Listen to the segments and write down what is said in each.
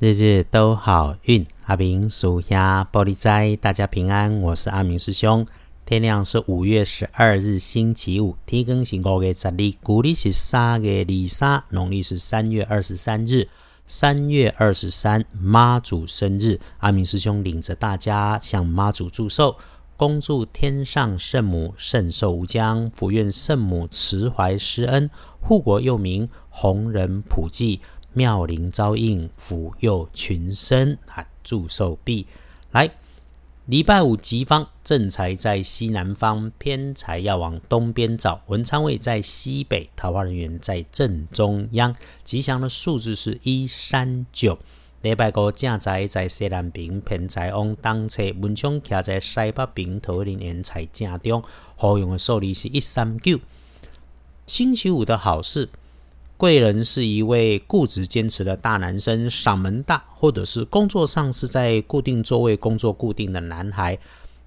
日日都好运，阿明属鸭玻璃斋，大家平安。我是阿明师兄。天亮是五月十二日星期五，天更是五月十二，古历是三月二三，农历是三月二十三日。三月二十三，妈祖生日，阿明师兄领着大家向妈祖祝寿，恭祝天上圣母圣寿无疆，福愿圣母慈怀施恩，护国佑民，弘仁普济。妙龄招应，福佑群生啊！祝寿毕来，礼拜五吉方，正财在西南方，偏财要往东边找。文昌位在西北，桃花人员在正中央。吉祥的数字是一三九。礼拜五正财在西南边，偏财往东侧。文昌徛在西北边，桃花人员在正中。好用的数字是一三九。星期五的好事。贵人是一位固执坚持的大男生，嗓门大，或者是工作上是在固定座位工作固定的男孩。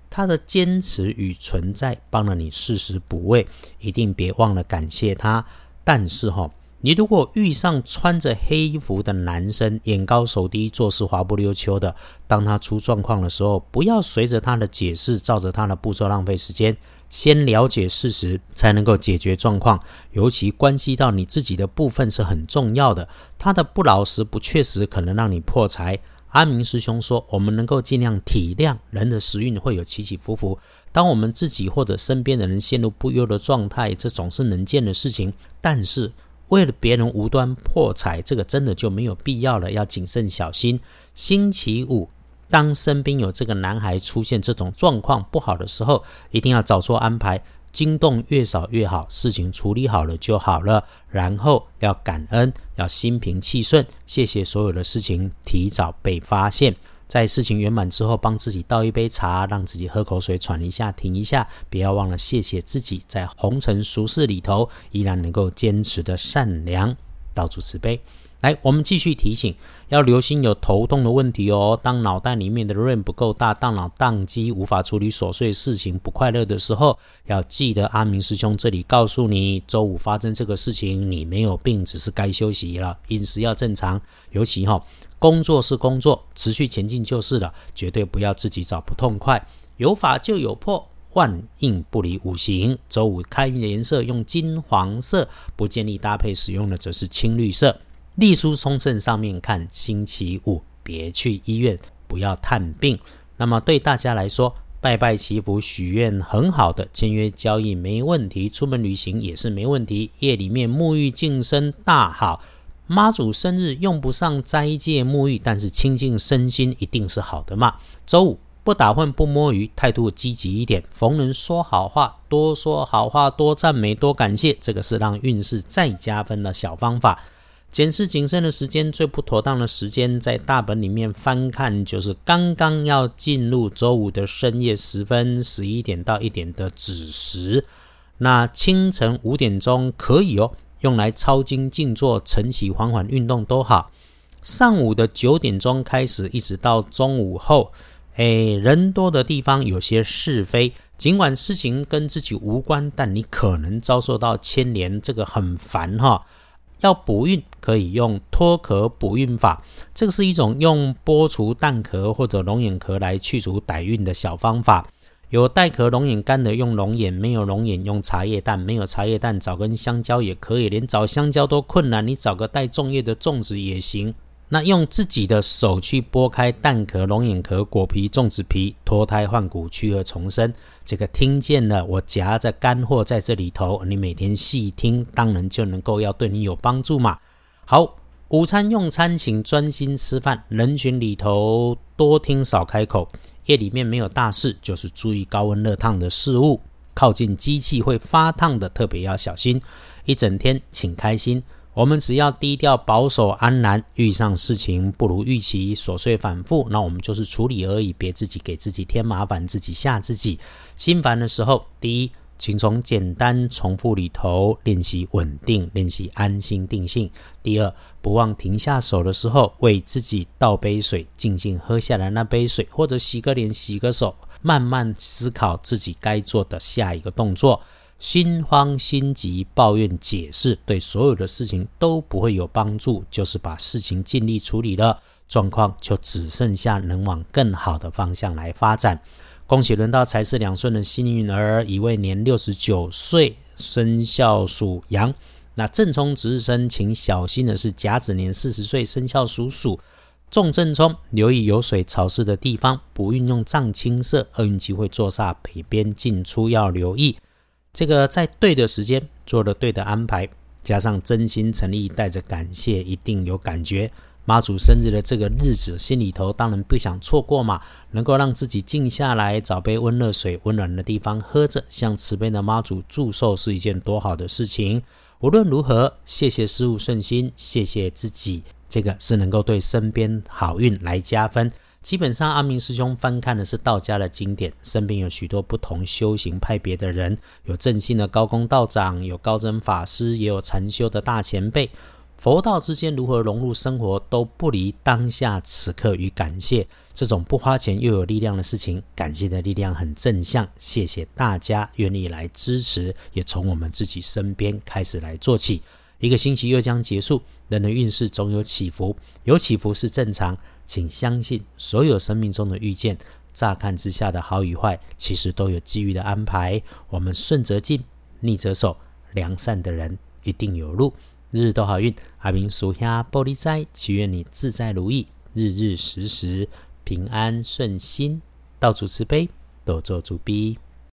他的坚持与存在帮了你适时补位，一定别忘了感谢他。但是哈，你如果遇上穿着黑衣服的男生，眼高手低，做事滑不溜秋的，当他出状况的时候，不要随着他的解释，照着他的步骤浪费时间。先了解事实，才能够解决状况。尤其关系到你自己的部分是很重要的。他的不老实、不确实，可能让你破财。阿明师兄说，我们能够尽量体谅人的时运会有起起伏伏。当我们自己或者身边的人陷入不优的状态，这总是能见的事情。但是为了别人无端破财，这个真的就没有必要了，要谨慎小心。星期五。当身边有这个男孩出现这种状况不好的时候，一定要早做安排，惊动越少越好，事情处理好了就好了。然后要感恩，要心平气顺，谢谢所有的事情提早被发现。在事情圆满之后，帮自己倒一杯茶，让自己喝口水，喘一下，停一下。不要忘了谢谢自己，在红尘俗世里头依然能够坚持的善良，道主慈悲。来，我们继续提醒，要留心有头痛的问题哦。当脑袋里面的 RAM 不够大，大脑宕机，无法处理琐碎事情，不快乐的时候，要记得阿明师兄这里告诉你，周五发生这个事情，你没有病，只是该休息了，饮食要正常。尤其哈，工作是工作，持续前进就是了，绝对不要自己找不痛快。有法就有破，万应不离五行。周五开运的颜色用金黄色，不建议搭配使用的则是青绿色。隶书冲正上面看，星期五别去医院，不要探病。那么对大家来说，拜拜祈福许愿很好的，签约交易没问题，出门旅行也是没问题。夜里面沐浴净身大好。妈祖生日用不上斋戒沐浴，但是清净身心一定是好的嘛。周五不打混不摸鱼，态度积极一点。逢人说好话，多说好话，多赞美，多感谢，这个是让运势再加分的小方法。检视谨慎的时间，最不妥当的时间，在大本里面翻看，就是刚刚要进入周五的深夜时分，十一点到一点的子时。那清晨五点钟可以哦，用来抄经静坐、晨起缓缓运动都好。上午的九点钟开始，一直到中午后，哎，人多的地方有些是非，尽管事情跟自己无关，但你可能遭受到牵连，这个很烦哈。要补运，可以用脱壳补运法，这个是一种用剥除蛋壳或者龙眼壳来去除歹运的小方法。有带壳龙眼干的用龙眼，没有龙眼用茶叶蛋，没有茶叶蛋找根香蕉也可以，连找香蕉都困难，你找个带粽叶的粽子也行。那用自己的手去剥开蛋壳、龙眼壳、果皮、粽子皮，脱胎换骨，去而重生。这个听见了，我夹着干货在这里头，你每天细听，当然就能够要对你有帮助嘛。好，午餐用餐请专心吃饭，人群里头多听少开口。夜里面没有大事，就是注意高温热烫的事物，靠近机器会发烫的，特别要小心。一整天请开心。我们只要低调、保守、安然。遇上事情不如预期，琐碎反复，那我们就是处理而已，别自己给自己添麻烦，自己吓自己。心烦的时候，第一，请从简单重复里头练习稳定，练习安心定性。第二，不忘停下手的时候，为自己倒杯水，静静喝下来那杯水，或者洗个脸、洗个手，慢慢思考自己该做的下一个动作。心慌心急、抱怨、解释，对所有的事情都不会有帮助。就是把事情尽力处理了，状况就只剩下能往更好的方向来发展。恭喜轮到财势两顺的幸运儿，一位年六十九岁，生肖属羊。那正冲值日生，请小心的是甲子年四十岁，生肖属鼠。重正冲，留意有水潮湿的地方，不运用藏青色，厄运机会坐煞北边进出要留意。这个在对的时间做了对的安排，加上真心诚意，带着感谢，一定有感觉。妈祖生日的这个日子，心里头当然不想错过嘛。能够让自己静下来，找杯温热水，温暖的地方喝着，向慈悲的妈祖祝寿，是一件多好的事情。无论如何，谢谢事物顺心，谢谢自己。这个是能够对身边好运来加分。基本上，阿明师兄翻看的是道家的经典，身边有许多不同修行派别的人，有正信的高公道长，有高真法师，也有禅修的大前辈。佛道之间如何融入生活，都不离当下此刻与感谢。这种不花钱又有力量的事情，感谢的力量很正向。谢谢大家愿意来支持，也从我们自己身边开始来做起。一个星期又将结束，人的运势总有起伏，有起伏是正常，请相信所有生命中的遇见，乍看之下的好与坏，其实都有机遇的安排。我们顺则进，逆则守，良善的人一定有路，日日都好运。阿明属下玻璃斋，祈愿你自在如意，日日时时平安顺心，到处慈悲，多做主逼。